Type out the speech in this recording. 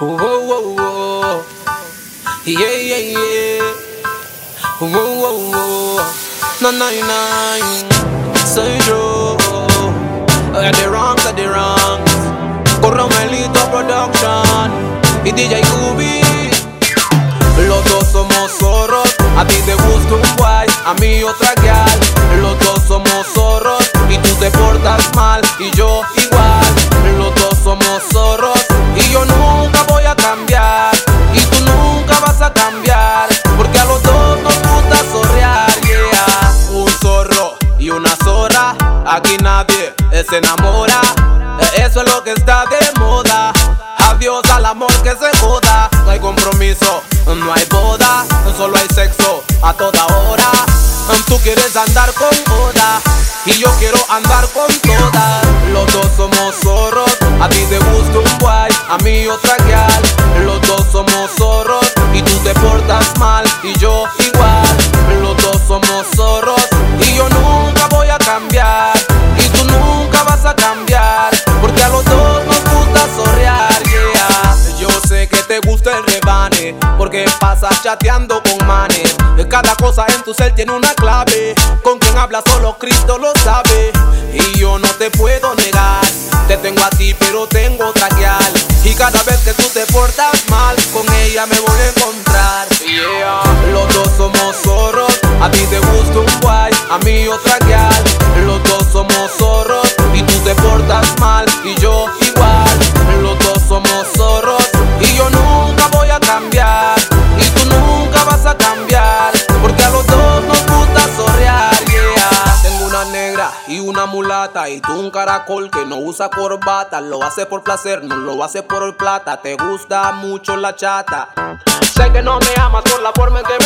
Whoa, whoa, whoa. Yeah, yeah, yeah. Whoa, whoa, whoa. No, no, no. Soy yo. Oye, the wrongs, the wrongs. Corro Melito Production. Y DJ Kubi. Los dos somos zorros. A ti te gusta un guay, a mí otra gal. Los dos somos zorros. Y tú te portas mal. Y yo igual. Se enamora. Eso es lo que está de moda. Adiós al amor que se joda. No hay compromiso, no hay boda. Solo hay sexo a toda hora. Tú quieres andar con Oda y yo quiero andar con todas. Los dos somos zorros. A ti te gusta un guay, a mí otra gal. Los dos somos zorros y tú te portas mal y yo igual. Porque pasas chateando con manes. Cada cosa en tu ser tiene una clave. Con quien hablas solo Cristo lo sabe. Y yo no te puedo negar. Te tengo a ti, pero tengo otra. Y cada vez que tú te portas mal, con ella me voy a encontrar. Yeah. Los dos somos zorros. A ti te gusta un guay, a mí otra guial. Y tú un caracol que no usa corbata. Lo hace por placer, no lo hace por plata. Te gusta mucho la chata. Sé que no me amas por la forma en que